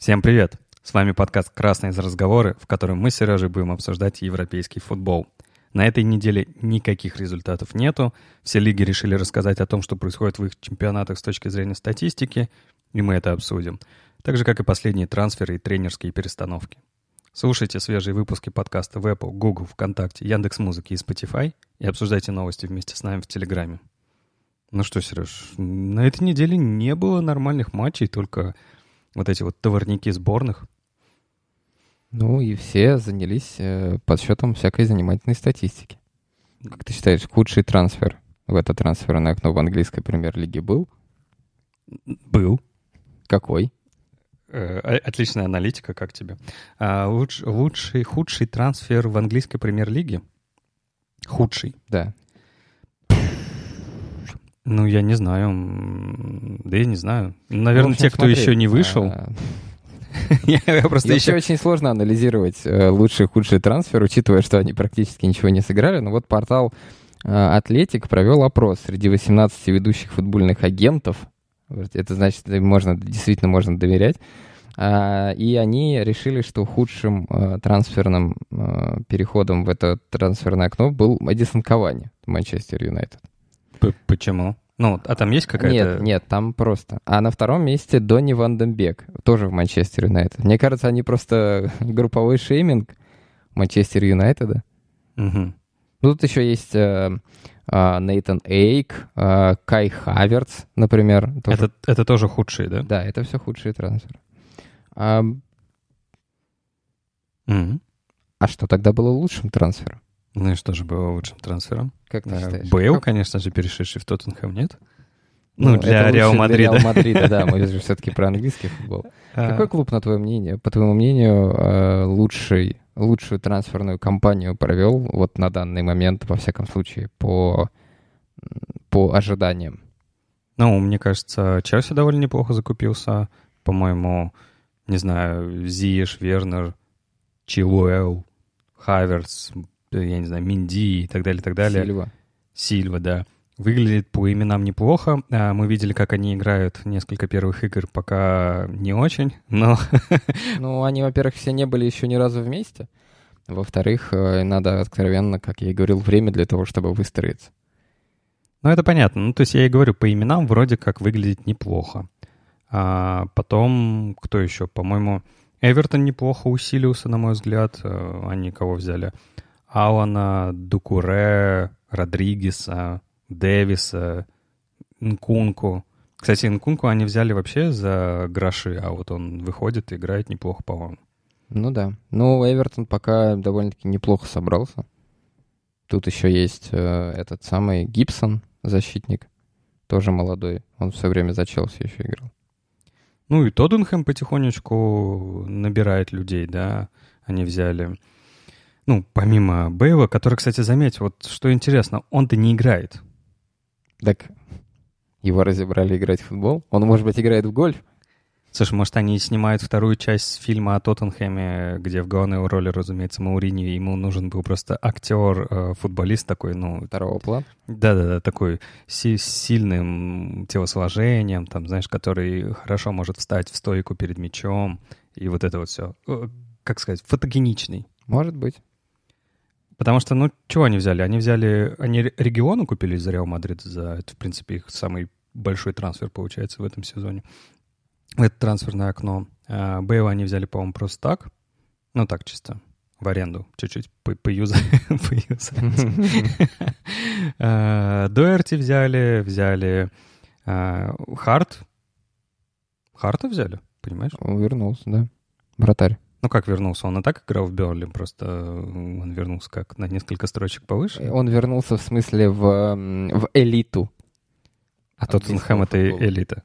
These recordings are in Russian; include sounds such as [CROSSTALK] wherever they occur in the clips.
Всем привет! С вами подкаст «Красные из разговоры», в котором мы с Сережей будем обсуждать европейский футбол. На этой неделе никаких результатов нету. Все лиги решили рассказать о том, что происходит в их чемпионатах с точки зрения статистики, и мы это обсудим. Так же, как и последние трансферы и тренерские перестановки. Слушайте свежие выпуски подкаста в Apple, Google, ВКонтакте, Яндекс.Музыке и Spotify и обсуждайте новости вместе с нами в Телеграме. Ну что, Сереж, на этой неделе не было нормальных матчей, только вот эти вот товарники сборных. Ну и все занялись э, подсчетом всякой занимательной статистики. Как ты считаешь, худший трансфер в это трансферное окно в английской премьер-лиге был? Был. Какой? Э, отличная аналитика, как тебе? А, луч, лучший, худший трансфер в английской премьер-лиге? Худший. Да. Ну, я не знаю. Да я не знаю. Наверное, общем, те, кто смотри, еще не вышел. А... [LAUGHS] я просто еще очень сложно анализировать э, лучший и худший трансфер, учитывая, что они практически ничего не сыграли. Но вот портал Атлетик провел опрос среди 18 ведущих футбольных агентов. Это значит, можно, действительно можно доверять. А, и они решили, что худшим э, трансферным э, переходом в это трансферное окно был Эдисон Кавани Манчестер Юнайтед. Почему? Ну, а там есть какая-то... Нет, нет, там просто. А на втором месте Донни Ванденбек, тоже в Манчестер Юнайтед. Мне кажется, они просто [LAUGHS] групповой шейминг Манчестер Юнайтеда. Угу. Ну, тут еще есть э, э, Нейтан Эйк, э, Кай Хаверц, например. Тоже. Это, это тоже худшие, да? Да, это все худшие трансферы. А, угу. а что тогда было лучшим трансфером? Ну и что же было лучшим трансфером? Как ты э, считаешь? Бейл, как? конечно же, перешедший в Тоттенхэм, нет? Ну, ну для Реал Мадрида. Реал Мадрида, да, мы [LAUGHS] же все-таки про английский футбол. А. Какой клуб, на твое мнение, по твоему мнению, э, лучший, лучшую трансферную кампанию провел вот на данный момент, во всяком случае, по, по ожиданиям? Ну, мне кажется, Челси довольно неплохо закупился. По-моему, не знаю, Зиеш, Вернер, Чилуэл, Хаверс, я не знаю, Минди и так далее, и так далее. Сильва. Сильва, да. Выглядит по именам неплохо. А, мы видели, как они играют несколько первых игр, пока не очень, но... [LAUGHS] Ну, они, во-первых, все не были еще ни разу вместе. Во-вторых, э, надо откровенно, как я и говорил, время для того, чтобы выстроиться. Ну, это понятно. Ну, то есть я и говорю, по именам вроде как выглядит неплохо. А потом, кто еще? По-моему, Эвертон неплохо усилился, на мой взгляд. Э, они кого взяли? Алана, Дукуре, Родригеса, Дэвиса, Нкунку. Кстати, Нкунку они взяли вообще за гроши, а вот он выходит и играет неплохо, по-моему. Ну да. Ну, Эвертон пока довольно-таки неплохо собрался. Тут еще есть э, этот самый Гибсон, защитник, тоже молодой. Он все время за Челси еще играл. Ну и Тоттенхэм потихонечку набирает людей, да. Они взяли ну, помимо Бейла, который, кстати, заметь, вот что интересно, он-то не играет. Так его разобрали играть в футбол? Он, может быть, играет в гольф? Слушай, может, они снимают вторую часть фильма о Тоттенхэме, где в главной роли, разумеется, Маурини, ему нужен был просто актер, э, футболист такой, ну... Второго плана? Да-да-да, такой с сильным телосложением, там, знаешь, который хорошо может встать в стойку перед мячом, и вот это вот все. Э, как сказать, фотогеничный. Может быть. Потому что, ну, чего они взяли? Они взяли... Они региону купили за Реал Мадрид. За, это, в принципе, их самый большой трансфер, получается, в этом сезоне. Это трансферное окно. А Бейла они взяли, по-моему, просто так. Ну, так чисто. В аренду. Чуть-чуть [LAUGHS] поюзать. [LAUGHS] А, Дуэрти взяли. Взяли а, Харт. Харта взяли, понимаешь? Он вернулся, да. Вратарь. Ну как вернулся? Он и так играл в Берли, просто он вернулся как на несколько строчек повыше. Он вернулся в смысле в, в элиту. А Тоттенхэм — это элита.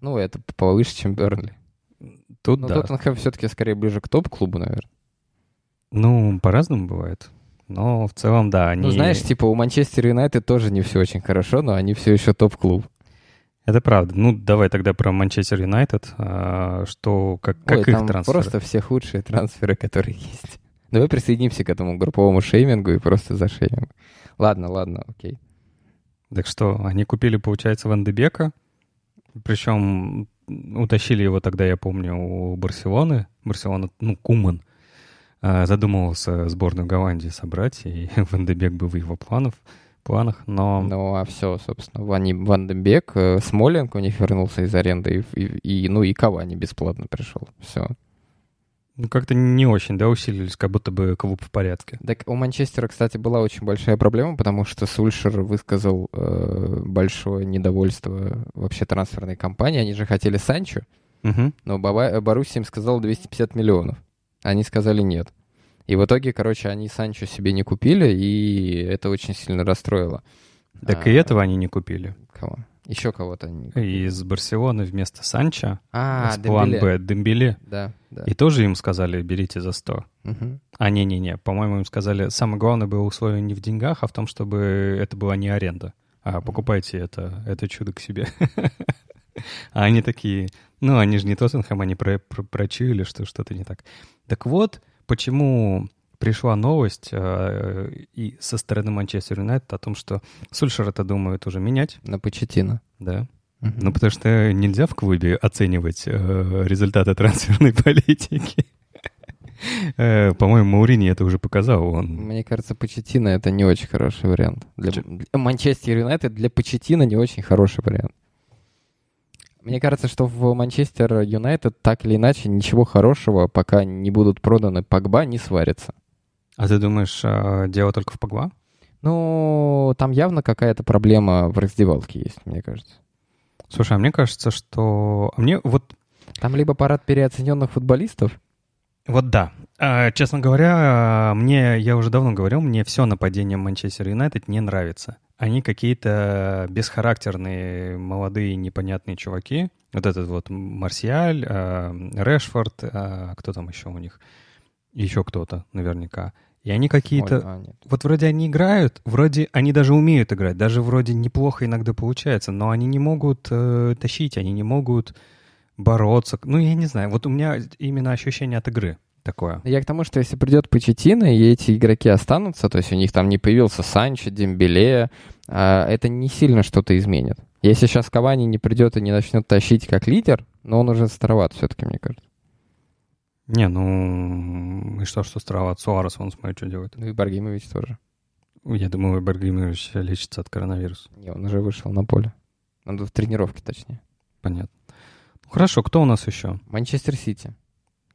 Ну, это повыше, чем Бернли. Тут Но да. Тоттенхэм все-таки скорее ближе к топ-клубу, наверное. Ну, по-разному бывает. Но в целом, да, они... Ну, знаешь, типа у Манчестер Юнайтед тоже не все очень хорошо, но они все еще топ-клуб. Это правда. Ну, давай тогда про Манчестер Юнайтед. А, что, как, как Ой, их там трансферы? просто все худшие трансферы, которые есть. Давай присоединимся к этому групповому шеймингу и просто за зашеймим. Ладно, ладно, окей. Так что, они купили, получается, Ван Дебека, причем утащили его тогда, я помню, у Барселоны. Барселона, ну, Куман а, задумывался сборную Голландии собрать, и [LAUGHS] Ван де Бек был в его планах, планах, но... Ну, а все, собственно, Ван, Ван де Бек, э, Смоленко у них вернулся из аренды, и, и, и ну, и Кавани бесплатно пришел. Все. Ну, как-то не очень, да, усилились, как будто бы клуб в порядке. Так у Манчестера, кстати, была очень большая проблема, потому что Сульшер высказал э, большое недовольство вообще трансферной кампании. Они же хотели Санчо, угу. но Баба, Боруссия им сказал 250 миллионов. Они сказали нет. И в итоге, короче, они Санчо себе не купили, и это очень сильно расстроило. Так а, и этого они не купили. Кого? Еще кого-то. Из Барселоны вместо Санча. А, план Б, Дембеле. Да, да. И тоже им сказали, берите за 100. Угу. А, не-не-не, по-моему, им сказали, самое главное было условие не в деньгах, а в том, чтобы это была не аренда. А покупайте это, это чудо к себе. [LAUGHS] А они такие, ну, они же не Тоттенхэм, они про, про, прочуяли, что что-то не так. Так вот, почему пришла новость э, и со стороны Манчестер Юнайтед о том, что Сульшер это думают уже менять. На Почетина. Да. Угу. Ну, потому что нельзя в клубе оценивать э, результаты трансферной [LAUGHS] политики. Э, по-моему, Маурини это уже показал. Он... Мне кажется, Почетина это не очень хороший вариант. Для, для Манчестер Юнайтед для Почетина не очень хороший вариант. Мне кажется, что в Манчестер Юнайтед так или иначе ничего хорошего, пока не будут проданы Погба, не сварится. А ты думаешь, а, дело только в Погба? Ну, там явно какая-то проблема в раздевалке есть, мне кажется. Слушай, а мне кажется, что... А мне вот... Там либо парад переоцененных футболистов. Вот да. А, честно говоря, мне, я уже давно говорил, мне все нападение Манчестер Юнайтед не нравится. Они какие-то бесхарактерные, молодые, непонятные чуваки. Вот этот вот Марсиаль, Решфорд, кто там еще у них? еще кто-то наверняка. И они какие-то... А, вот вроде они играют, вроде они даже умеют играть, даже вроде неплохо иногда получается, но они не могут э, тащить, они не могут бороться. Ну, я не знаю, вот у меня именно ощущение от игры такое. Я к тому, что если придет Почетина, и эти игроки останутся, то есть у них там не появился Санчо, Дембеле, э, это не сильно что-то изменит. Если сейчас Кавани не придет и не начнет тащить как лидер, но он уже староват все-таки, мне кажется. Не, ну и что, что страва от Суарес, он смотри, что делает. Ну и Баргимович тоже. Я думаю, Баргимович лечится от коронавируса. Не, он уже вышел на поле. Он в тренировке, точнее. Понятно. Ну, хорошо, кто у нас еще? Манчестер Сити.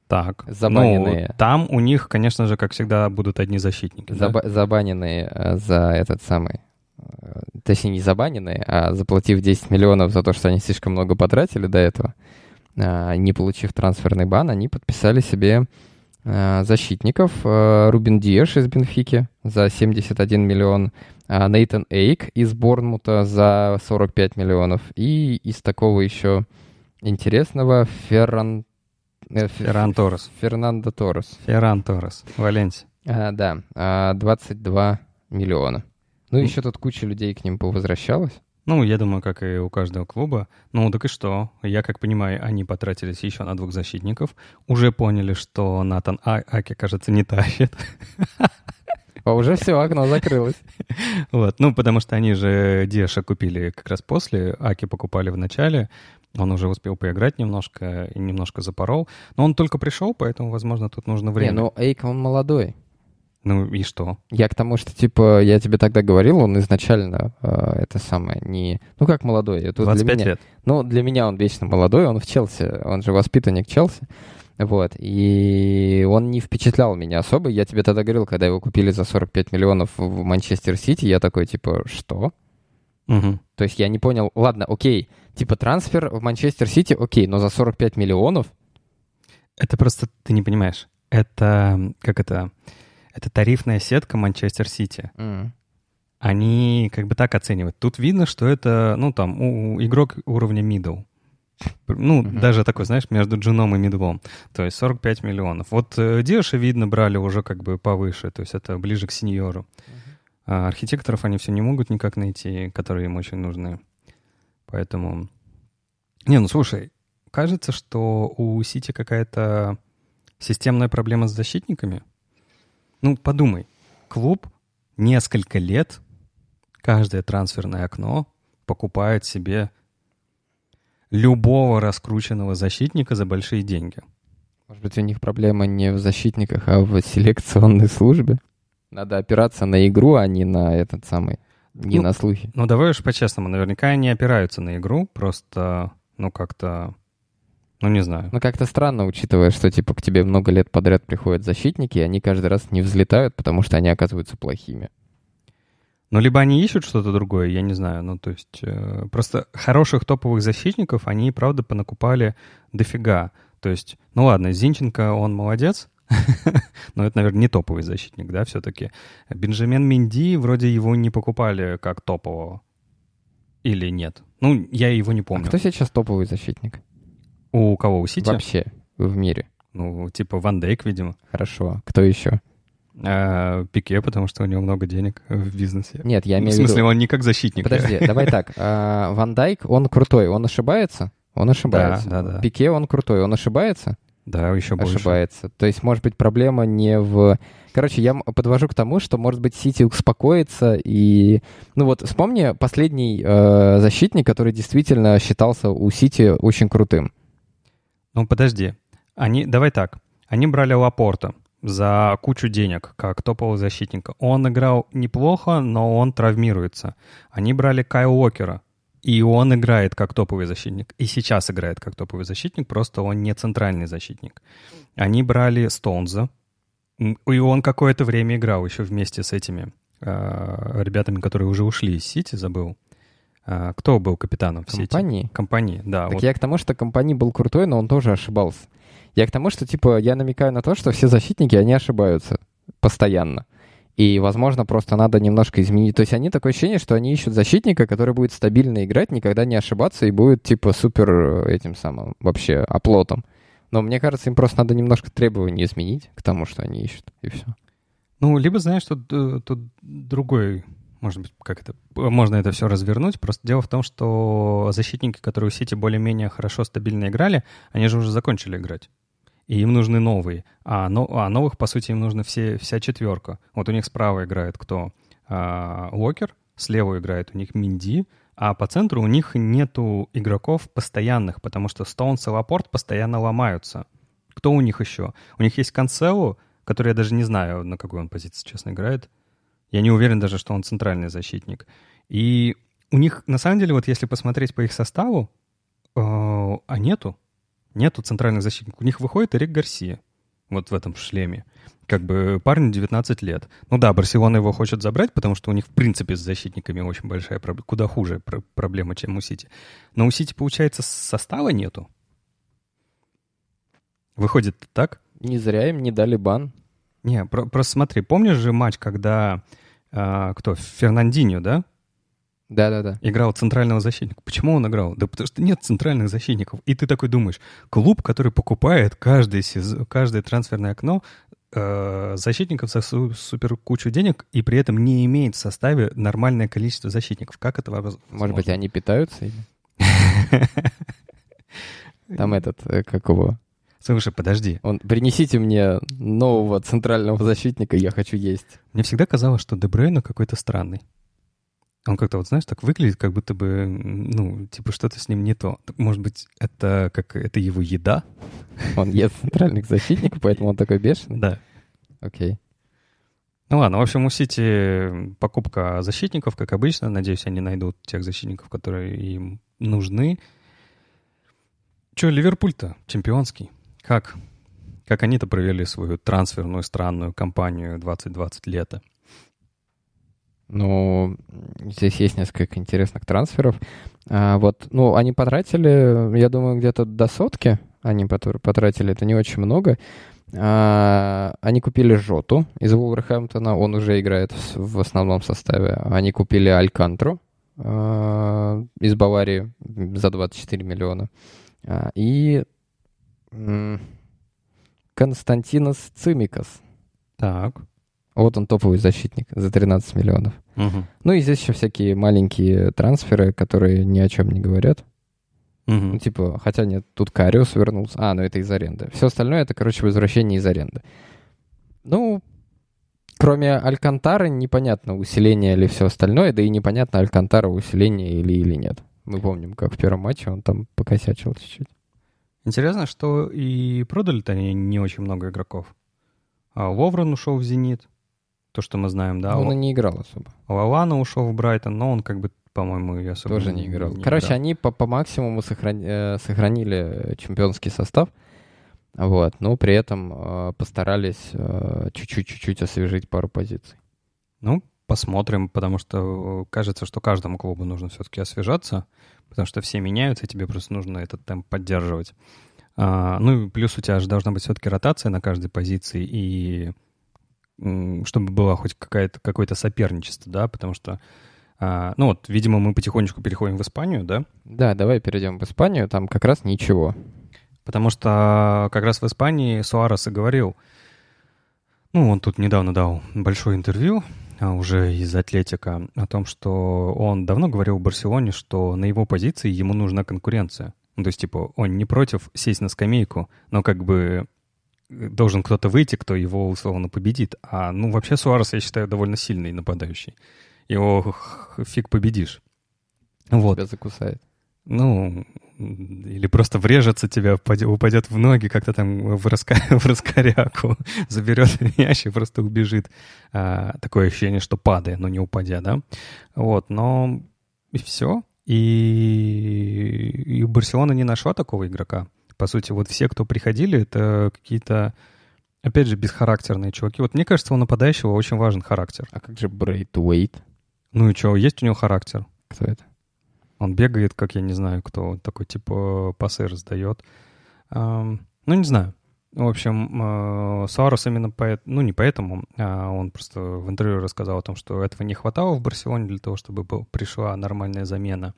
Так. Забаненные. Ну, там у них, конечно же, как всегда, будут одни защитники. Заба- да? Забаненные э, за этот самый... Э, точнее, не забаненные, а заплатив 10 миллионов за то, что они слишком много потратили до этого. А, не получив трансферный бан, они подписали себе а, защитников. А, Рубин Диеш из Бенфики за 71 миллион, Нейтан Эйк из Борнмута за 45 миллионов и из такого еще интересного Ферран... Э, Ферран Торрес. Фернандо Торрес. Ферран Торрес, Валенсия. А, да, 22 миллиона. Ну, еще тут куча людей к ним повозвращалась. Ну, я думаю, как и у каждого клуба. Ну, так и что? Я, как понимаю, они потратились еще на двух защитников. Уже поняли, что Натан а Аки, кажется, не тащит. А уже все, окно закрылось. [LAUGHS] Вот, ну, потому что они же Деша купили как раз после, Аки покупали в начале. Он уже успел поиграть немножко и немножко запорол. Но он только пришел, поэтому, возможно, тут нужно время. Не, ну Эйк, он молодой. Ну и что? Я к тому, что, типа, я тебе тогда говорил, он изначально э, это самое не... Ну, как молодой. Это 25 для меня, лет. Ну, для меня он вечно молодой, он в Челси, он же воспитанник Челси. Вот, и он не впечатлял меня особо. Я тебе тогда говорил, когда его купили за 45 миллионов в Манчестер Сити, я такой, типа, что? Угу. То есть я не понял, ладно, окей, типа трансфер в Манчестер Сити, окей, но за 45 миллионов? Это просто ты не понимаешь. Это, как это, это тарифная сетка Манчестер Сити. Mm. Они как бы так оценивают. Тут видно, что это, ну, там, у, игрок уровня middle. Ну, mm-hmm. даже такой, знаешь, между джуном и мидлом. То есть 45 миллионов. Вот э, Деши, видно, брали уже как бы повыше. То есть это ближе к сеньору. Mm-hmm. А архитекторов они все не могут никак найти, которые им очень нужны. Поэтому... Не, ну слушай, кажется, что у Сити какая-то системная проблема с защитниками. Ну, подумай, клуб несколько лет, каждое трансферное окно покупает себе любого раскрученного защитника за большие деньги. Может быть, у них проблема не в защитниках, а в селекционной службе? Надо опираться на игру, а не на этот самый, не ну, на слухи. Ну, давай уж по-честному. Наверняка они опираются на игру, просто, ну, как-то, ну, не знаю. Ну, как-то странно, учитывая, что, типа, к тебе много лет подряд приходят защитники, и они каждый раз не взлетают, потому что они оказываются плохими. Ну, либо они ищут что-то другое, я не знаю. Ну, то есть, э, просто хороших топовых защитников они, правда, понакупали дофига. То есть, ну ладно, Зинченко, он молодец, [LAUGHS] но это, наверное, не топовый защитник, да, все-таки. Бенджамин Минди, вроде его не покупали как топового. Или нет? Ну, я его не помню. А кто сейчас топовый защитник? У кого? У Сити? Вообще, в мире. Ну, типа Ван Дейк, видимо. Хорошо. Кто еще? А, Пике, потому что у него много денег в бизнесе. Нет, я имею в виду... В смысле, он не как защитник. Подожди, [LAUGHS] давай так. А, Ван Дайк, он крутой, он ошибается? Он ошибается. Да, да, да. Пике, он крутой, он ошибается? Да, еще больше. Ошибается. То есть, может быть, проблема не в... Короче, я подвожу к тому, что, может быть, Сити успокоится и... Ну вот, вспомни последний э, защитник, который действительно считался у Сити очень крутым. Ну, подожди. Они... Давай так. Они брали Лапорта за кучу денег, как топового защитника. Он играл неплохо, но он травмируется. Они брали Кайл Уокера, и он играет как топовый защитник. И сейчас играет как топовый защитник, просто он не центральный защитник. Они брали Стоунза, и он какое-то время играл еще вместе с этими э, ребятами, которые уже ушли из Сити, забыл. Э, кто был капитаном в Компании? Сити? Компании, да. Так вот. я к тому, что компании был крутой, но он тоже ошибался. Я к тому, что, типа, я намекаю на то, что все защитники, они ошибаются постоянно. И, возможно, просто надо немножко изменить. То есть они такое ощущение, что они ищут защитника, который будет стабильно играть, никогда не ошибаться и будет, типа, супер э, этим самым вообще оплотом. Но мне кажется, им просто надо немножко требований изменить к тому, что они ищут, и все. Ну, либо, знаешь, тут, э, тут другой, может быть, как это, можно это все развернуть. Просто дело в том, что защитники, которые у Сити более-менее хорошо, стабильно играли, они же уже закончили играть и им нужны новые. А, но, а новых, по сути, им нужна все, вся четверка. Вот у них справа играет кто? А, слева играет у них Минди, а по центру у них нету игроков постоянных, потому что Стоунс и Лапорт постоянно ломаются. Кто у них еще? У них есть Канцелу, который я даже не знаю, на какой он позиции, честно, играет. Я не уверен даже, что он центральный защитник. И у них, на самом деле, вот если посмотреть по их составу, э, а нету. Нету центральных защитников. У них выходит Эрик Гарсия вот в этом шлеме. Как бы парню 19 лет. Ну да, Барселона его хочет забрать, потому что у них, в принципе, с защитниками очень большая проблема. Куда хуже проблема, чем у Сити. Но у Сити, получается, состава нету. Выходит так? Не зря им не дали бан. Не, про просто смотри, помнишь же матч, когда э, кто? Фернандинho, да? Да-да-да. Играл центрального защитника. Почему он играл? Да потому что нет центральных защитников. И ты такой думаешь, клуб, который покупает каждый сезон, каждое трансферное окно э, защитников за су- супер кучу денег и при этом не имеет в составе нормальное количество защитников. Как это возможно? Может быть, они питаются? Там этот, э, какого? Слушай, подожди. Он, принесите мне нового центрального защитника, я хочу есть. Мне всегда казалось, что Дебрейна какой-то странный. Он как-то, вот знаешь, так выглядит, как будто бы, ну, типа что-то с ним не то. Может быть, это как это его еда? Он ест [LAUGHS] центральных защитников, поэтому он такой бешеный? Да. Окей. Ну ладно, в общем, у Сити покупка защитников, как обычно. Надеюсь, они найдут тех защитников, которые им нужны. Че, Ливерпуль-то чемпионский? Как? Как они-то провели свою трансферную странную кампанию 2020 лета? Ну, здесь есть несколько интересных трансферов. А, вот, ну, они потратили, я думаю, где-то до сотки. Они потратили, это не очень много. А, они купили Жоту из Вулверхэмптона, он уже играет в, основном составе. Они купили Алькантру а, из Баварии за 24 миллиона. А, и Константинос Цимикас. Так. Вот он топовый защитник за 13 миллионов. Угу. Ну и здесь еще всякие маленькие трансферы, которые ни о чем не говорят. Угу. Ну, типа, хотя нет, тут Кариус вернулся. А, ну это из аренды. Все остальное это, короче, возвращение из аренды. Ну, кроме Алькантары, непонятно, усиление или все остальное, да и непонятно, Алькантара усиление или или нет. Мы помним, как в первом матче он там покосячил чуть-чуть. Интересно, что и продали-то они не очень много игроков. А Ловрен ушел в «Зенит», то, что мы знаем, да. Он и не играл особо. Лавана ушел в Брайтон, но он как бы, по-моему, и особо Тоже не играл. Не Короче, играл. они по, по максимуму сохрани, э, сохранили чемпионский состав, вот, но при этом э, постарались э, чуть-чуть-чуть освежить пару позиций. Ну, посмотрим, потому что э, кажется, что каждому клубу нужно все-таки освежаться, потому что все меняются, и тебе просто нужно этот темп поддерживать. А, ну и плюс у тебя же должна быть все-таки ротация на каждой позиции, и чтобы было хоть какая-то, какое-то соперничество, да, потому что, а, ну вот, видимо, мы потихонечку переходим в Испанию, да? Да, давай перейдем в Испанию, там как раз ничего. Потому что как раз в Испании Суарес и говорил, ну, он тут недавно дал большое интервью, а, уже из Атлетика, о том, что он давно говорил в Барселоне, что на его позиции ему нужна конкуренция. Ну, то есть, типа, он не против сесть на скамейку, но как бы должен кто-то выйти, кто его условно победит. А, ну, вообще Суарес, я считаю, довольно сильный нападающий. Его фиг победишь. Вот. Тебя закусает. Ну, или просто врежется тебя, упадет в ноги, как-то там в, раска... [LAUGHS] в раскоряку, [LAUGHS] заберет мяч и просто убежит. А, такое ощущение, что падая, но не упадя, да? Вот, но и все. И, и Барселона не нашла такого игрока по сути. Вот все, кто приходили, это какие-то, опять же, бесхарактерные чуваки. Вот мне кажется, у нападающего очень важен характер. А как же Брейт Уэйт? Ну и что, есть у него характер? Кто это? Он бегает, как я не знаю, кто такой, типа, пасы раздает. ну, не знаю. В общем, э, Суарес именно поэтому, ну не поэтому, а он просто в интервью рассказал о том, что этого не хватало в Барселоне для того, чтобы пришла нормальная замена.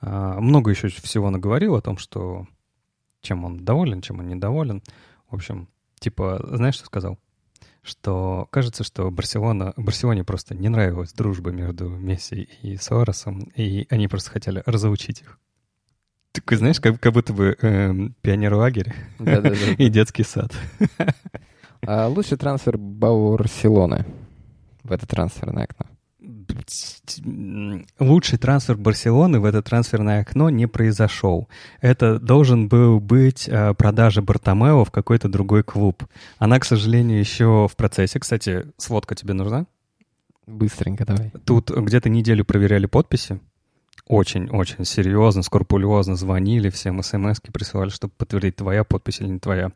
А, много еще всего наговорил о том, что чем он доволен, чем он недоволен. В общем, типа, знаешь, что сказал? Что кажется, что Барселона, Барселоне просто не нравилась дружба между Месси и Суаресом, и они просто хотели разоучить их. Такой, знаешь, как, как будто бы э, пионер-лагерь [LAUGHS] и детский сад. А лучший трансфер Барселоны в это трансферное окно? Лучший трансфер Барселоны в это трансферное окно не произошел. Это должен был быть э, продажа Бартомео в какой-то другой клуб. Она, к сожалению, еще в процессе. Кстати, сводка тебе нужна? Быстренько давай. Тут где-то неделю проверяли подписи. Очень-очень серьезно, скрупулезно звонили, всем смс присылали, чтобы подтвердить, твоя подпись или не твоя.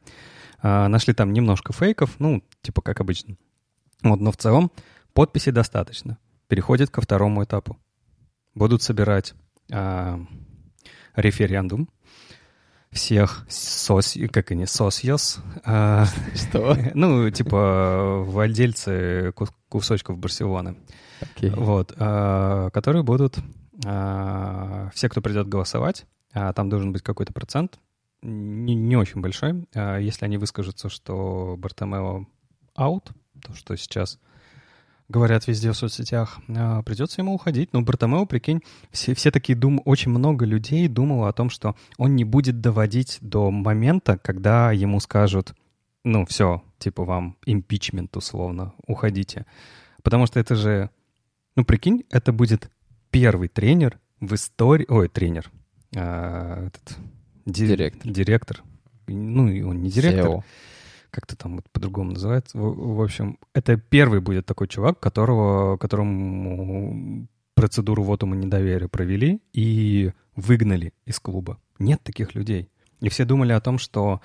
А, нашли там немножко фейков, ну, типа как обычно. Вот, но в целом подписи достаточно переходит ко второму этапу. Будут собирать а, референдум всех сос, как они, сосьос. А, Что? Ну, типа владельцы кусочков Барселоны. Okay. Вот, а, которые будут а, все, кто придет голосовать, а, там должен быть какой-то процент, не, не очень большой, если они выскажутся, что Бартомео аут, то, что сейчас говорят везде в соцсетях, а, придется ему уходить. Но Бартомео, прикинь, все, все такие дум, очень много людей думало о том, что он не будет доводить до момента, когда ему скажут, ну все, типа вам импичмент условно, уходите. Потому что это же, ну прикинь, это будет первый тренер в истории, ой, тренер, а, этот, директор. директор, ну он не директор, SEO как-то там вот по-другому называется. В, в общем, это первый будет такой чувак, которого, которому процедуру вот ему недоверия провели и выгнали из клуба. Нет таких людей. И все думали о том, что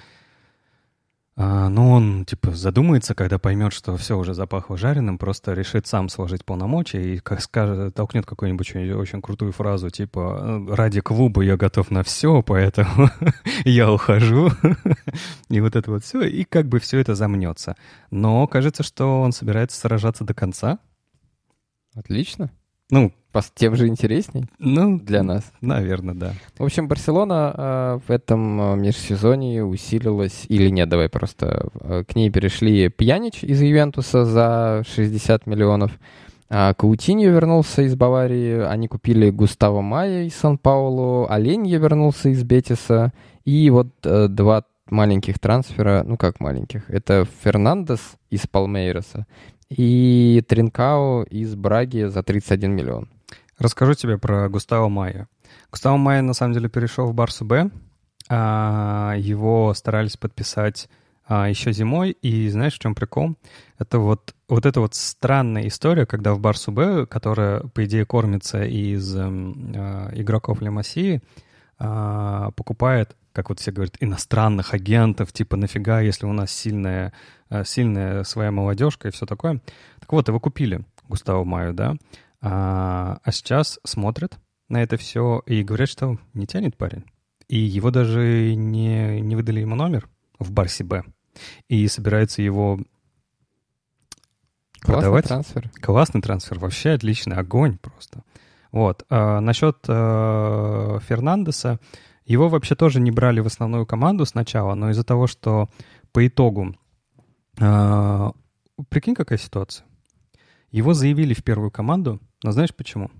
а, ну, он, типа, задумается, когда поймет, что все уже запахло жареным, просто решит сам сложить полномочия и как скажет, толкнет какую-нибудь очень, очень крутую фразу, типа, ради клуба я готов на все, поэтому [LAUGHS] я ухожу. [LAUGHS] и вот это вот все, и как бы все это замнется. Но кажется, что он собирается сражаться до конца. Отлично. Ну, тем же интересней ну, для нас. Наверное, да. В общем, Барселона э, в этом э, межсезонье усилилась, или нет, давай просто э, к ней перешли Пьянич из Ювентуса за 60 миллионов, а Каутиньо вернулся из Баварии, они купили Густаво Майя из Сан-Паулу, Оленье вернулся из Бетиса, и вот э, два маленьких трансфера, ну как маленьких, это Фернандес из Палмейроса и Тринкао из Браги за 31 миллион. Расскажу тебе про Густаво Майя. Густаво Майя, на самом деле, перешел в Барсу Б. А, его старались подписать а, еще зимой. И знаешь, в чем прикол? Это вот, вот эта вот странная история, когда в Барсу Б, которая, по идее, кормится из э, игроков Лемасии, покупает, как вот все говорят, иностранных агентов, типа нафига, если у нас сильная, сильная своя молодежка и все такое. Так вот, его купили, Густаво Маю, да, а, а сейчас смотрят на это все и говорят, что не тянет парень. И его даже не, не выдали ему номер в Барсе Б. И собирается его Классный продавать. трансфер. Классный трансфер, вообще отличный, огонь просто. Вот. А, насчет а, Фернандеса, его вообще тоже не брали в основную команду сначала, но из-за того, что по итогу... А, прикинь, какая ситуация. Его заявили в первую команду, но знаешь почему?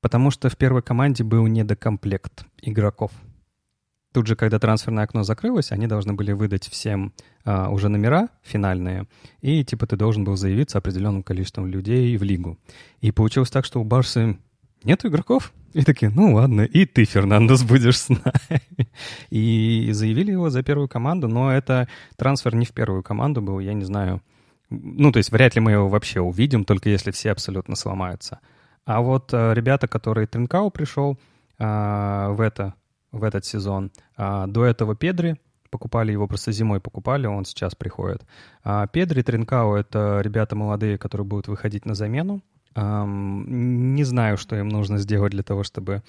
Потому что в первой команде был недокомплект игроков. Тут же, когда трансферное окно закрылось, они должны были выдать всем а, уже номера финальные, и типа ты должен был заявиться определенным количеством людей в лигу. И получилось так, что у Барсы нет игроков. И такие, ну ладно, и ты, Фернандес, будешь с нами. И заявили его за первую команду, но это трансфер не в первую команду был, я не знаю. Ну, то есть вряд ли мы его вообще увидим, только если все абсолютно сломаются. А вот э, ребята, которые Тринкау пришел э, в это, в этот сезон, э, до этого Педри, покупали его просто зимой покупали, он сейчас приходит. А Педри, Тринкау — это ребята молодые, которые будут выходить на замену. Не знаю, что им нужно сделать для того, чтобы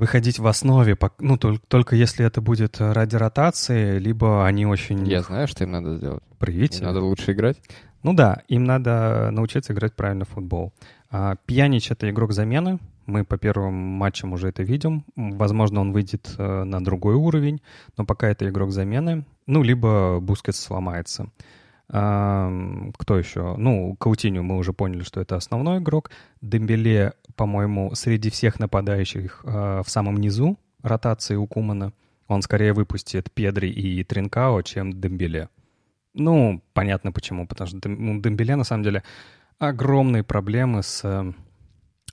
выходить в основе, ну, только, только если это будет ради ротации, либо они очень... Я знаю, что им надо сделать. Проявить. Им надо лучше играть. Ну да, им надо научиться играть правильно в футбол. А, Пьянич — это игрок замены. Мы по первым матчам уже это видим. Возможно, он выйдет э, на другой уровень, но пока это игрок замены. Ну, либо Бускетс сломается. А, кто еще? Ну, Каутиню мы уже поняли, что это основной игрок. Дембеле, по-моему, среди всех нападающих э, в самом низу ротации у Кумана. Он скорее выпустит Педри и Тринкао, чем Дембеле. Ну, понятно почему, потому что ну, Дембеле, на самом деле, огромные проблемы с э,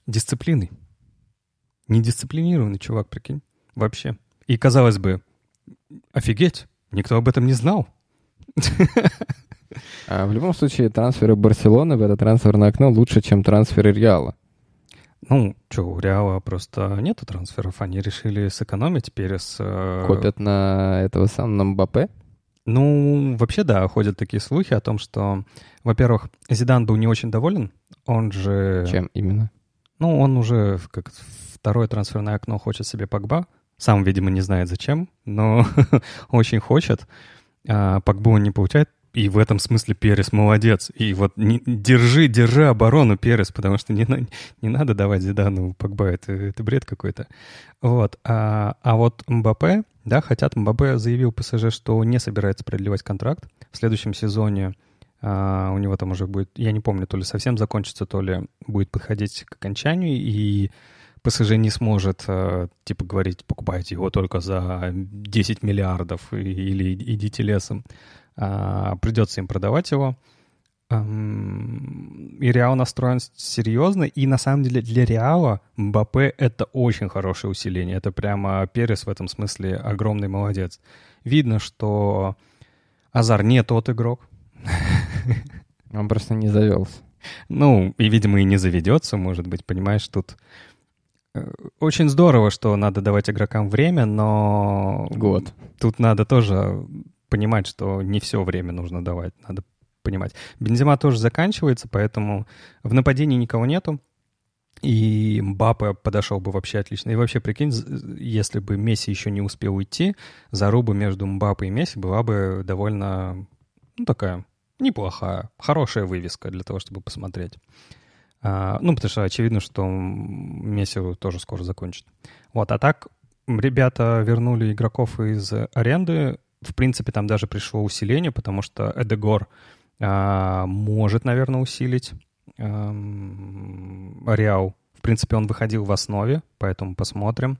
дисциплиной. Недисциплинированный чувак, прикинь, вообще. И, казалось бы, офигеть, никто об этом не знал. [LAUGHS] А в любом случае, трансферы Барселоны в это трансферное окно лучше, чем трансферы Реала. Ну, что, у Реала просто нету трансферов. Они решили сэкономить Перес. Э... Копят на этого самого Мбаппе? Ну, вообще, да, ходят такие слухи о том, что, во-первых, Зидан был не очень доволен, он же... Чем именно? Ну, он уже как второе трансферное окно хочет себе Погба, сам, видимо, не знает зачем, но [LAUGHS] очень хочет. А Погбу он не получает, и в этом смысле Перес молодец. И вот не, держи, держи оборону, Перес, потому что не, не надо давать Зидану Погба, это, это бред какой-то. Вот. А, а вот Мбаппе, да, хотят, Мбаппе заявил ПСЖ, что не собирается продлевать контракт. В следующем сезоне а, у него там уже будет, я не помню, то ли совсем закончится, то ли будет подходить к окончанию, и ПСЖ не сможет, а, типа, говорить, покупайте его только за 10 миллиардов или идите лесом. А, придется им продавать его. И Реал настроен серьезно, и на самом деле для Реала Мбаппе — это очень хорошее усиление. Это прямо Перес в этом смысле огромный молодец. Видно, что Азар не тот игрок. Он просто не завелся. Ну, и, видимо, и не заведется, может быть, понимаешь, тут э, очень здорово, что надо давать игрокам время, но... Год. Тут надо тоже понимать, что не все время нужно давать, надо понимать. Бензима тоже заканчивается, поэтому в нападении никого нету. И Мбаппе подошел бы вообще отлично. И вообще, прикинь, если бы Месси еще не успел уйти, заруба между Мбаппе и Месси была бы довольно, ну, такая неплохая, хорошая вывеска для того, чтобы посмотреть. А, ну, потому что очевидно, что Месси тоже скоро закончит. Вот, а так ребята вернули игроков из аренды, в принципе, там даже пришло усиление, потому что Эдегор а, может, наверное, усилить а, Реал. В принципе, он выходил в основе, поэтому посмотрим.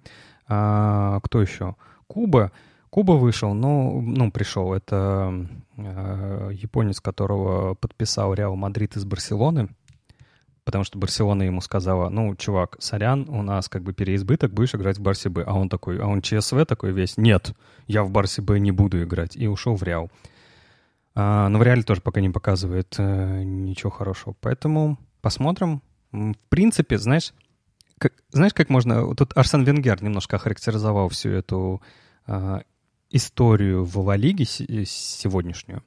А, кто еще? Кубо. Кубо вышел, но, ну, пришел. Это а, японец, которого подписал Реал Мадрид из Барселоны. Потому что Барселона ему сказала, ну, чувак, сорян, у нас как бы переизбыток, будешь играть в Барсе Б. А он такой, а он ЧСВ такой весь, нет, я в Барсе Б не буду играть, и ушел в Реал. А, но в Реале тоже пока не показывает э, ничего хорошего, поэтому посмотрим. В принципе, знаешь, как, знаешь, как можно... Тут Арсен Венгер немножко охарактеризовал всю эту э, историю в Ла Лиге сегодняшнюю.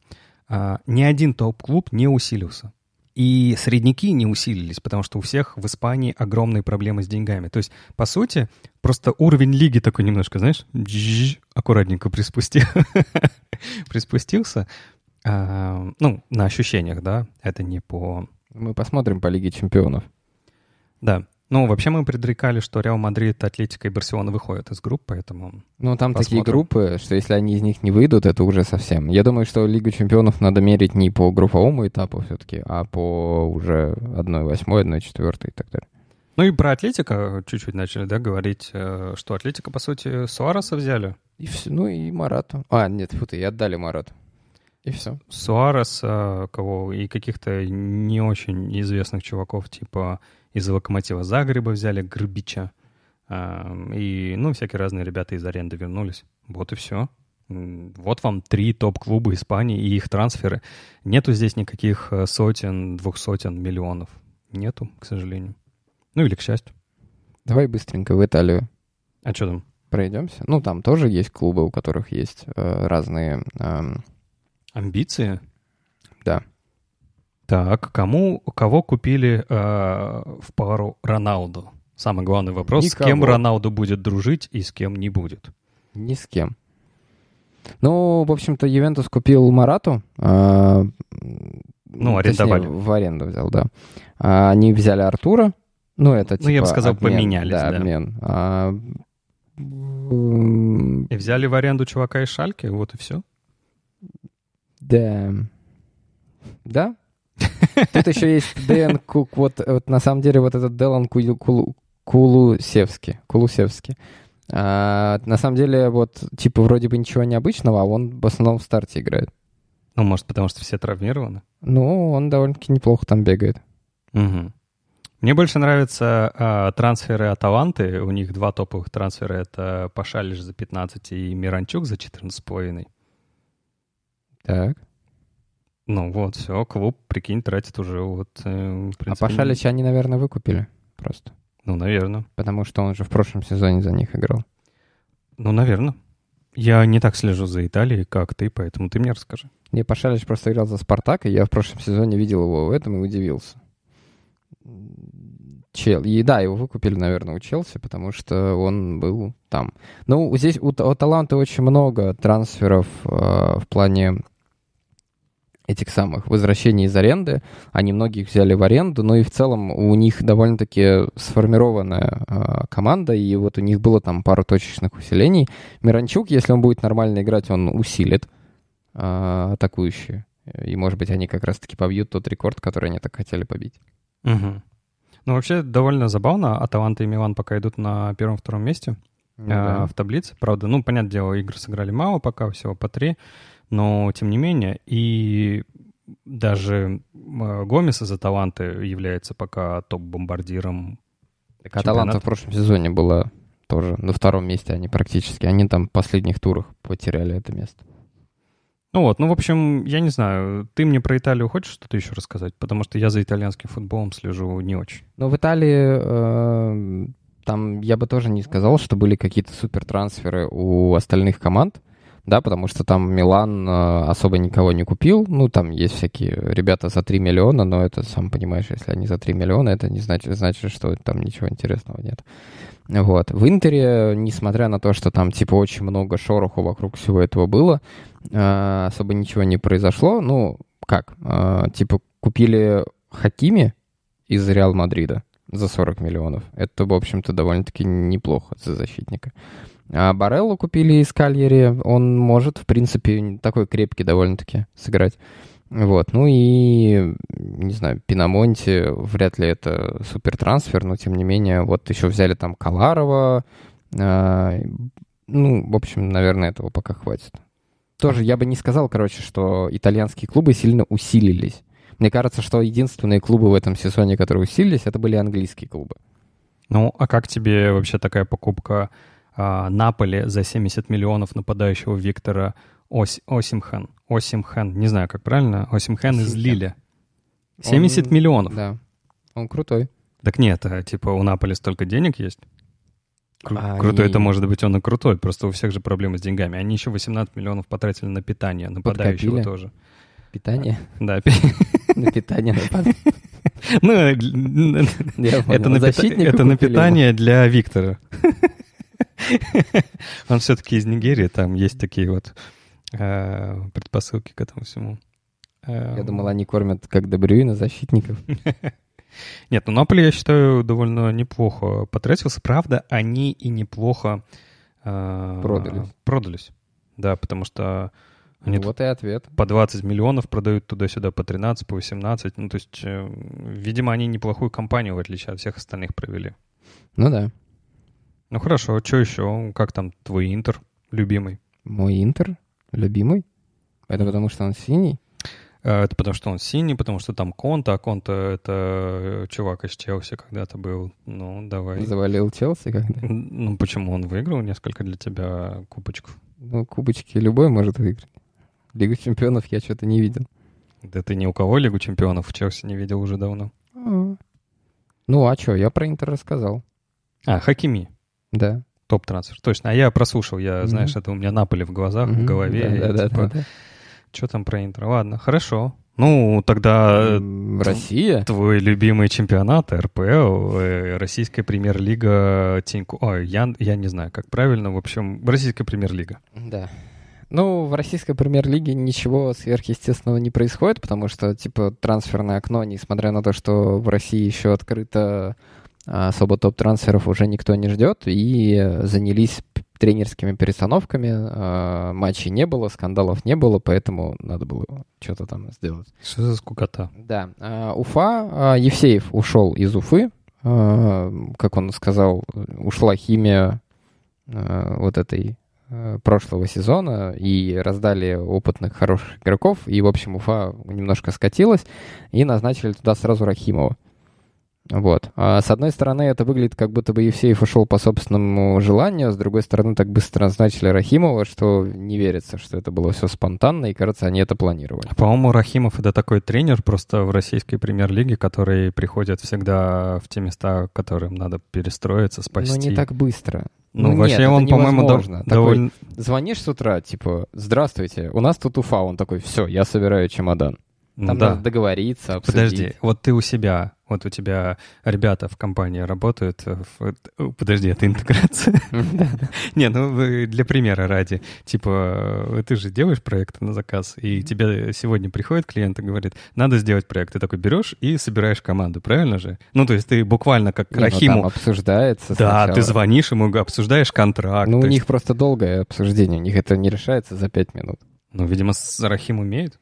Э, ни один топ-клуб не усилился. И средники не усилились, потому что у всех в Испании огромные проблемы с деньгами. То есть, по сути, просто уровень лиги такой немножко, знаешь, аккуратненько приспустил, [LAUGHS] приспустился. А, ну, на ощущениях, да, это не по... Мы посмотрим по Лиге чемпионов. Да. Ну, вообще мы предрекали, что Реал Мадрид, Атлетико и Барселона выходят из групп, поэтому... Ну, там посмотрим. такие группы, что если они из них не выйдут, это уже совсем. Я думаю, что Лигу чемпионов надо мерить не по групповому этапу все-таки, а по уже 1-8, 1-4 и так далее. Ну и про Атлетико чуть-чуть начали, да, говорить, э, что Атлетико, по сути, Суареса взяли. И все, ну и Морату. А, нет, фу ты, и отдали Марату. И все. Суареса, кого и каких-то не очень известных чуваков, типа из Локомотива Загреба взяли Грбича. И, ну, всякие разные ребята из аренды вернулись. Вот и все. Вот вам три топ-клуба Испании и их трансферы. Нету здесь никаких э, сотен, двух сотен, миллионов. Нету, к сожалению. Ну или к счастью. Давай быстренько в Италию. А что там? Пройдемся. Ну, там тоже есть клубы, у которых есть э, разные... Э... Амбиции? Да. Так, кому, кого купили э, в пару Роналду? Самый главный вопрос, Никого. с кем Роналду будет дружить и с кем не будет? Ни с кем. Ну, в общем-то, Ювентус купил Марату. Э, ну, арендовали. Точнее, в аренду взял, да. А, они взяли Артура. Ну, это типа Ну, я бы типа сказал, обмен, поменялись, да. да. обмен. А, и взяли в аренду чувака из Шальки, вот и все. Да. Да, Тут еще есть Дэн Кук. Вот, вот на самом деле вот этот Делан Кулусевский. Кулусевский. А, на самом деле вот типа вроде бы ничего необычного, а он в основном в старте играет. Ну, может, потому что все травмированы? Ну, он довольно-таки неплохо там бегает. Угу. Мне больше нравятся а, трансферы Аталанты. У них два топовых трансфера. Это Пашалиш за 15 и Миранчук за 14,5. Так. Ну вот, все, клуб, прикинь, тратит уже вот... Э, принципе, а Пашалича они, наверное, выкупили просто. Ну, наверное. Потому что он же в прошлом сезоне за них играл. Ну, наверное. Я не так слежу за Италией, как ты, поэтому ты мне расскажи. Не, Пашалич просто играл за Спартак, и я в прошлом сезоне видел его в этом и удивился. Чел. И да, его выкупили, наверное, у Челси, потому что он был там. Ну, здесь у, у Таланта очень много трансферов э, в плане этих самых возвращений из аренды. Они многих взяли в аренду, но и в целом у них довольно-таки сформированная э, команда, и вот у них было там пару точечных усилений. Миранчук, если он будет нормально играть, он усилит э, атакующие. И, может быть, они как раз-таки побьют тот рекорд, который они так хотели побить. Угу. Ну, вообще, довольно забавно. Аталанта и Милан пока идут на первом-втором месте ну, э, да. в таблице. Правда, ну, понятное дело, игры сыграли мало пока, всего по три но тем не менее, и даже э, Гомес из Аталанты является пока топ-бомбардиром. Так Аталанта в прошлом сезоне была тоже на втором месте, они практически. Они там в последних турах потеряли это место. Ну вот, ну, в общем, я не знаю, ты мне про Италию хочешь что-то еще рассказать? Потому что я за итальянским футболом слежу не очень. Ну, в Италии э, там я бы тоже не сказал, что были какие-то супер трансферы у остальных команд да, потому что там Милан э, особо никого не купил, ну, там есть всякие ребята за 3 миллиона, но это, сам понимаешь, если они за 3 миллиона, это не значит, значит, что там ничего интересного нет. Вот. В Интере, несмотря на то, что там, типа, очень много шороху вокруг всего этого было, э, особо ничего не произошло, ну, как, э, типа, купили Хакими из Реал Мадрида за 40 миллионов. Это, в общем-то, довольно-таки неплохо за защитника. А Бареллу купили из Кальери. Он может, в принципе, такой крепкий довольно-таки сыграть. Вот, ну и, не знаю, Пинамонти, вряд ли это супер трансфер, но тем не менее, вот еще взяли там Каларова, э, ну, в общем, наверное, этого пока хватит. Тоже я бы не сказал, короче, что итальянские клубы сильно усилились. Мне кажется, что единственные клубы в этом сезоне, которые усилились, это были английские клубы. Ну, а как тебе вообще такая покупка а, Наполи за 70 миллионов нападающего Виктора Ос, Осимхан? Осимхан, не знаю, как правильно, Осимхан из Лиля. 70 Он, миллионов. Да, он крутой. Так нет, а, типа у Наполи столько денег есть. Кру- а крутой они... это может быть он и крутой, просто у всех же проблемы с деньгами. Они еще 18 миллионов потратили на питание, нападающего Подкопили. тоже. Питание? Да. [LAUGHS] На питание. [LAUGHS] Ну, на, это на питание для Виктора. [LAUGHS] [LAUGHS] Он все-таки из Нигерии, там есть такие вот э, предпосылки к этому всему. Я думал, они кормят как Дебрюина защитников. [LAUGHS] Нет, ну Наполи, я считаю, довольно неплохо потратился. Правда, они и неплохо э, продались. продались. Да, потому что они ну, вот и ответ. По 20 миллионов продают туда-сюда, по 13, по 18. Ну, то есть, э, видимо, они неплохую компанию, в отличие от всех остальных, провели. Ну да. Ну хорошо, что еще? Как там твой Интер любимый? Мой Интер любимый? Это потому что он синий? Э, это потому что он синий, потому что там Конта, а Конта — это э, чувак из Челси когда-то был. Ну, давай. Завалил Челси когда? Ну, почему? Он выиграл несколько для тебя кубочков. Ну, кубочки любой может выиграть. Лигу чемпионов я что-то не видел. Да ты ни у кого Лигу чемпионов в Челси не видел уже давно. А. Ну, а что, я про Интер рассказал. А, Хакими. Да. Топ-трансфер. Точно. А я прослушал. Я, mm-hmm. знаешь, это у меня Наполе в глазах, mm-hmm. в голове. Да, да, типа, да, да. Что там про Интер? Ладно, хорошо. Ну, тогда Россия. Твой любимый чемпионат РПЛ, э, Российская премьер-лига Тиньку. Ой, я, я не знаю, как правильно. В общем, Российская премьер-лига. Да. Ну, в российской премьер-лиге ничего сверхъестественного не происходит, потому что, типа, трансферное окно, несмотря на то, что в России еще открыто особо топ-трансферов, уже никто не ждет, и занялись тренерскими перестановками. А, матчей не было, скандалов не было, поэтому надо было что-то там сделать. Что за скукота? Да. А, Уфа, Евсеев ушел из Уфы, как он сказал, ушла химия вот этой прошлого сезона и раздали опытных, хороших игроков. И, в общем, Уфа немножко скатилась и назначили туда сразу Рахимова. Вот. А с одной стороны, это выглядит, как будто бы Евсеев ушел по собственному желанию, с другой стороны, так быстро назначили Рахимова, что не верится, что это было все спонтанно, и, кажется, они это планировали. По-моему, Рахимов — это такой тренер просто в российской премьер-лиге, который приходит всегда в те места, которым надо перестроиться, спасти. Но не так быстро. Ну, ну вообще нет, он, по-моему, дов- такой, довольно... Звонишь с утра, типа, здравствуйте, у нас тут Уфа. Он такой, все, я собираю чемодан. Там да. надо договориться, обсудить. Подожди, вот ты у себя, вот у тебя ребята в компании работают. В... Подожди, это интеграция? [LAUGHS] Не, ну для примера ради. Типа, ты же делаешь проекты на заказ, и тебе сегодня приходит клиент и говорит, надо сделать проект. Ты такой берешь и собираешь команду, правильно же? Ну, то есть ты буквально как ну Рахиму... обсуждается Да, ты звонишь ему, обсуждаешь контракт. Ну, у них просто долгое обсуждение, у них это не решается за пять минут. Ну, видимо, Рахим умеет.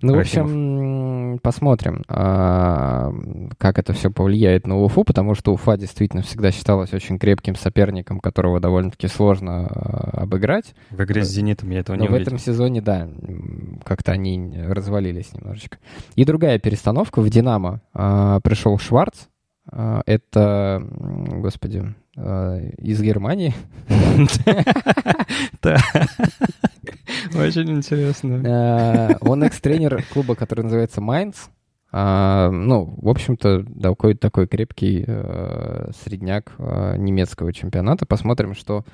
Ну, в общем, посмотрим, а, как это все повлияет на Уфу, потому что Уфа действительно всегда считалась очень крепким соперником, которого довольно-таки сложно а, обыграть. В игре с «Зенитом» я этого Но не увидел. в этом сезоне, да, как-то они развалились немножечко. И другая перестановка. В «Динамо» а, пришел Шварц. Это, господи, из Германии. [LAUGHS] Очень интересно. Э, он экс-тренер клуба, который называется Майнц. А, ну, в общем-то, да, какой-то такой крепкий э, средняк э, немецкого чемпионата. Посмотрим, что,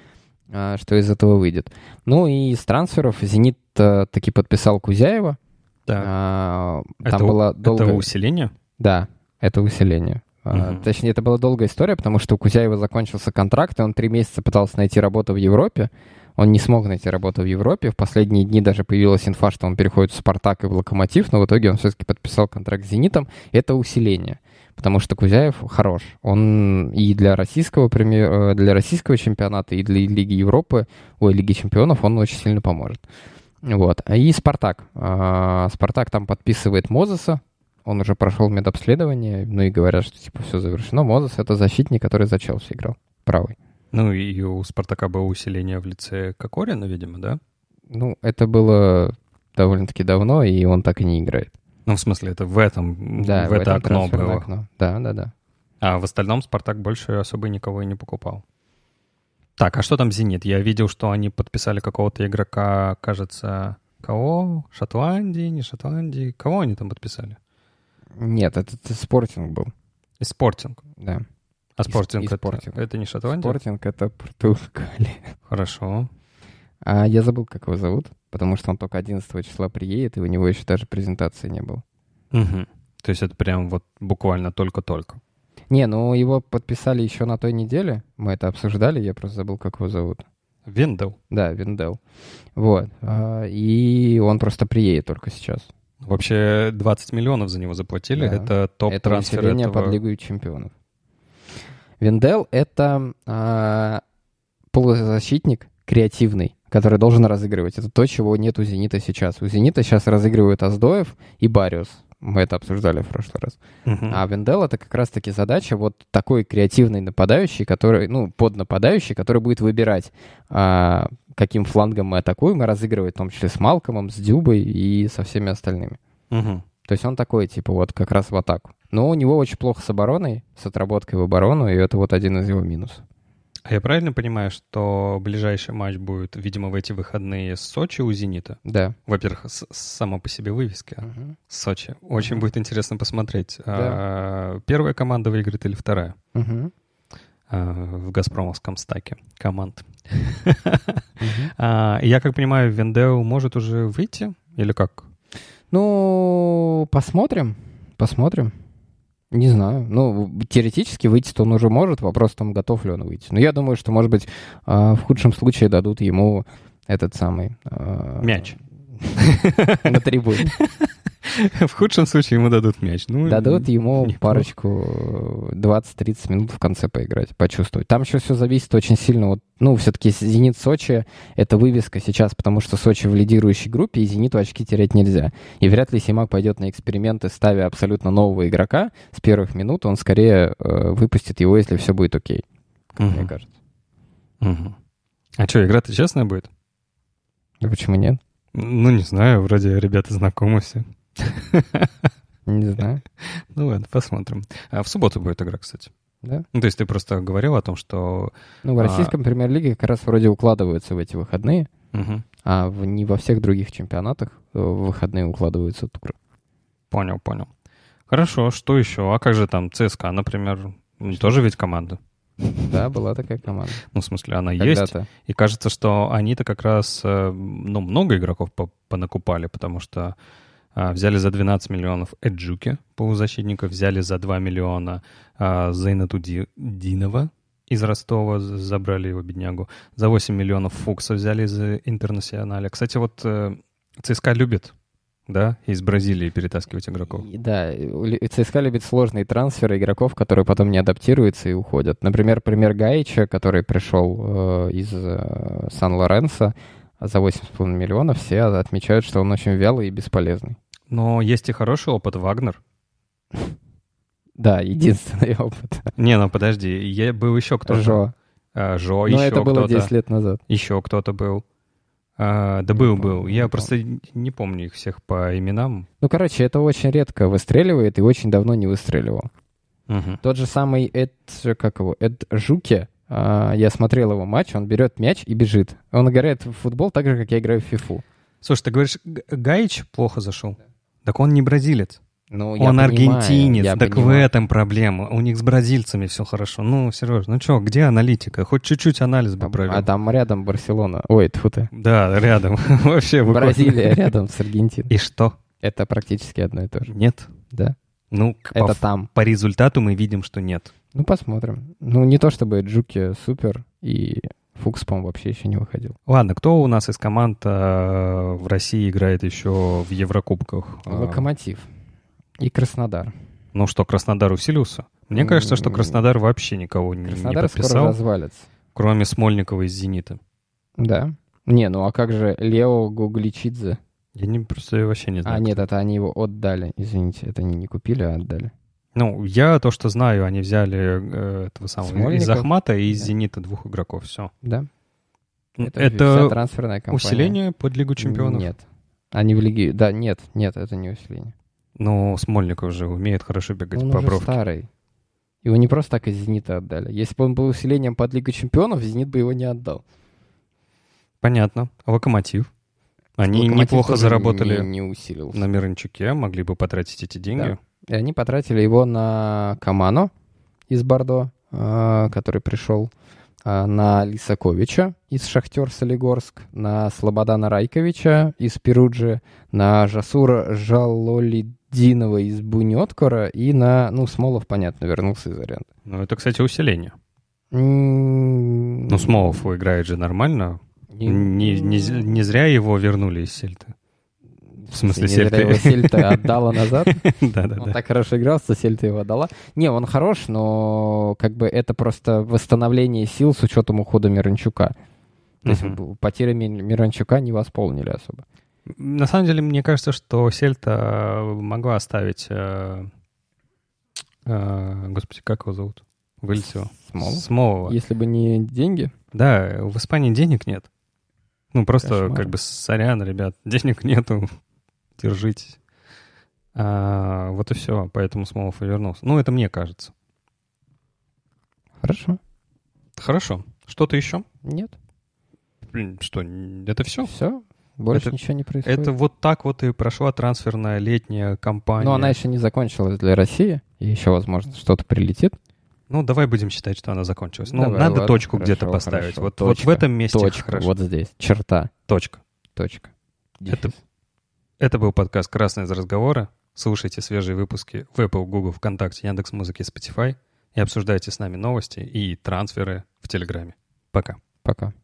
что из этого выйдет. Ну и из трансферов «Зенит» таки подписал Кузяева. Да. Там это, было долго... это усиление? Да, это усиление. Uh-huh. Точнее, это была долгая история, потому что у Кузяева закончился контракт, и он три месяца пытался найти работу в Европе. Он не смог найти работу в Европе. В последние дни даже появилась инфа, что он переходит в «Спартак» и в «Локомотив», но в итоге он все-таки подписал контракт с «Зенитом». Это усиление, потому что Кузяев хорош. Он и для российского, э, для российского чемпионата, и для Лиги Европы, ой, Лиги чемпионов он очень сильно поможет. Вот. И «Спартак». А, «Спартак» там подписывает Мозеса, он уже прошел медобследование, ну и говорят, что типа все завершено. Мозес — это защитник, который за Челси играл, правый. Ну и у «Спартака» было усиление в лице Кокорина, видимо, да? Ну, это было довольно-таки давно, и он так и не играет. Ну, в смысле, это в этом, да, в, в это этом окно было. Окно. Да, да, да. А в остальном «Спартак» больше особо никого и не покупал. Так, а что там «Зенит»? Я видел, что они подписали какого-то игрока, кажется, кого? Шотландии, не Шотландии. Кого они там подписали? Нет, это, это «Спортинг» был. И «Спортинг»? Да. А «Спортинг» и, это, спортинг. это не Шотландия? «Спортинг» — это Португалия. [LAUGHS] Хорошо. А я забыл, как его зовут, потому что он только 11 числа приедет, и у него еще даже презентации не было. Угу. То есть это прям вот буквально только-только. Не, ну его подписали еще на той неделе. Мы это обсуждали, я просто забыл, как его зовут. Виндел. Да, Виндел. Вот. А, и он просто приедет только сейчас. Вообще 20 миллионов за него заплатили. Да. Это топ-трансфер это этого... под Лигу чемпионов. Виндел — это а, полузащитник креативный, который должен разыгрывать. Это то, чего нет у «Зенита» сейчас. У «Зенита» сейчас разыгрывают Аздоев и Бариус. Мы это обсуждали в прошлый раз. Uh-huh. А Вендел — это как раз-таки задача вот такой креативный нападающий, который, ну, под нападающий, который будет выбирать, а, каким флангом мы атакуем, и разыгрывать в том числе с Малкомом, с Дюбой и со всеми остальными. Uh-huh. То есть он такой, типа, вот как раз в атаку. Но у него очень плохо с обороной, с отработкой в оборону, и это вот один из его минусов. А я правильно понимаю, что ближайший матч будет, видимо, в эти выходные с Сочи у «Зенита»? Да. Во-первых, с- сама по себе вывески uh-huh. Сочи. Очень uh-huh. будет интересно посмотреть. Да. А, первая команда выиграет или вторая? Uh-huh. А, в «Газпромовском» стаке команд. [LAUGHS] а, я как понимаю, Вендео может уже выйти или как? Ну, посмотрим. Посмотрим. Не знаю. Ну, теоретически выйти-то он уже может. Вопрос в том, готов ли он выйти. Но я думаю, что, может быть, а, в худшем случае дадут ему этот самый... А, Мяч. [LAUGHS] На трибуне. [LAUGHS] [LAUGHS] В худшем случае ему дадут мяч. Ну, дадут ему парочку 20-30 минут в конце поиграть, почувствовать. Там еще все зависит очень сильно. Вот, ну, все-таки «Зенит» Сочи — это вывеска сейчас, потому что Сочи в лидирующей группе, и «Зениту» очки терять нельзя. И вряд ли Симак пойдет на эксперименты, ставя абсолютно нового игрока с первых минут. Он скорее э, выпустит его, если все будет окей, как угу. мне кажется. Угу. А что, игра-то честная будет? Да почему нет? Ну, не знаю, вроде ребята знакомы все. [LAUGHS] Не знаю. Ну ладно, посмотрим. А в субботу будет игра, кстати. Да? Ну, то есть ты просто говорил о том, что... Ну, в а, российском а... премьер-лиге как раз вроде укладываются в эти выходные, угу. а в, не во всех других чемпионатах э, в выходные укладываются туры. Понял, понял. Хорошо, что еще? А как же там ЦСКА, например? Тоже ведь команда? [LAUGHS] Да, была такая команда. Ну, в смысле, она есть. И кажется, что они-то как раз, э, ну, много игроков понакупали, потому что взяли за 12 миллионов Эджуки, полузащитника, взяли за 2 миллиона а, Зайнатудинова из Ростова, забрали его беднягу. За 8 миллионов Фукса взяли из Интернационаля. Кстати, вот э, ЦСКА любит да, из Бразилии перетаскивать игроков. Да, ЦСКА любит сложные трансферы игроков, которые потом не адаптируются и уходят. Например, пример Гаича, который пришел э, из э, Сан-Лоренсо, за 8,5 миллионов все отмечают, что он очень вялый и бесполезный. Но есть и хороший опыт Вагнер. [LAUGHS] Да, единственный опыт. Не, ну подожди, я был еще кто-то. Жо. А, Жо, Но это было 10 лет назад. Еще кто-то был. А, да был, был. Я просто не помню их всех по именам. Ну, короче, это очень редко выстреливает и очень давно не выстреливал. Угу. Тот же самый Эд, как его, Эд Жуке, я смотрел его матч, он берет мяч и бежит. Он играет в футбол так же, как я играю в фифу. Слушай, ты говоришь, Гаич плохо зашел? Да. Так он не бразилец. Ну, он понимаю, аргентинец, так понимаю. в этом проблема. У них с бразильцами все хорошо. Ну, Сереж, ну что, где аналитика? Хоть чуть-чуть анализ бы провел. А там рядом Барселона. Ой, тьфу ты. Да, рядом. [LAUGHS] Вообще. Бразилия рядом с Аргентиной. И что? Это практически одно и то же. Нет? Да. Ну, это по, там. По результату мы видим, что нет. Ну, посмотрим. Ну, не то чтобы Джуки супер, и Фукс, по вообще еще не выходил. Ладно, кто у нас из команд э, в России играет еще в Еврокубках? Локомотив и Краснодар. Ну что, Краснодар усилился? Мне кажется, что Краснодар вообще никого Краснодар не подписал. скоро развалится. Кроме Смольникова из «Зенита». Да. Не, ну а как же Лео Гугличидзе? Я не, просто вообще не знаю. А, нет, это они его отдали. Извините, это они не купили, а отдали. Ну, я то, что знаю, они взяли э, этого самого Смольников. из Ахмата и из да. Зенита двух игроков. Все. Да. Это, это трансферная компания. усиление под Лигу чемпионов? Нет. Они в Лиге... Да, нет, нет, это не усиление. Ну, Смольников же умеет хорошо бегать он по уже бровке. старый. Его не просто так из «Зенита» отдали. Если бы он был усилением под Лигу Чемпионов, «Зенит» бы его не отдал. Понятно. А Локомотив? Они Локомотив неплохо заработали Не, не усилился. на Мирончуке, могли бы потратить эти деньги. И они потратили его на Камано из Бордо, э, который пришел, э, на Лисаковича из Шахтер Солигорск, на Слободана Райковича из Перуджи, на Жасура Жалолидинова из Бунеткора и на, ну, Смолов, понятно, вернулся из аренды. Ну, это, кстати, усиление. Ну, Ну, Смолов играет же нормально. Не, не, з- не зря его вернули из Сельты. В смысле, его Сельта отдала назад. [LAUGHS] Он Да-да-да. так хорошо играл, что Сельта его отдала. Не, он хорош, но как бы это просто восстановление сил с учетом ухода Миранчука. То есть Мгм. потери Ми- Миранчука не восполнили особо. На самом деле, мне кажется, что Сельта могла оставить... э, э, Господи, как его зовут? Вылетел. Смолов? Смолова. Если бы не деньги, Да, в Испании денег нет. Ну, просто Кошмар. как бы сорян, ребят, [LAUGHS] денег нету, держитесь. А, вот и все, поэтому Смолов и вернулся. Ну, это мне кажется. хорошо. Хорошо. Что-то еще? Нет, Блин, что, это все? все. Больше Это- ничего не происходит. Это вот так вот и прошла трансферная летняя кампания. Но она еще не закончилась для России. И еще, возможно, что-то прилетит. Ну, давай будем считать, что она закончилась. Ну, Давай, надо ладно, точку где-то поставить. хорошо. Вот, вот в Точка. этом месте Точка. хорошо. Вот здесь. Черта. Точка. Точка. Это- Дефис. Это был подкаст «Красный из разговора». Слушайте свежие выпуски в Apple, Google, ВКонтакте, Яндекс.Музыке, Spotify и обсуждайте с нами новости и трансферы в Телеграме. Пока. Пока.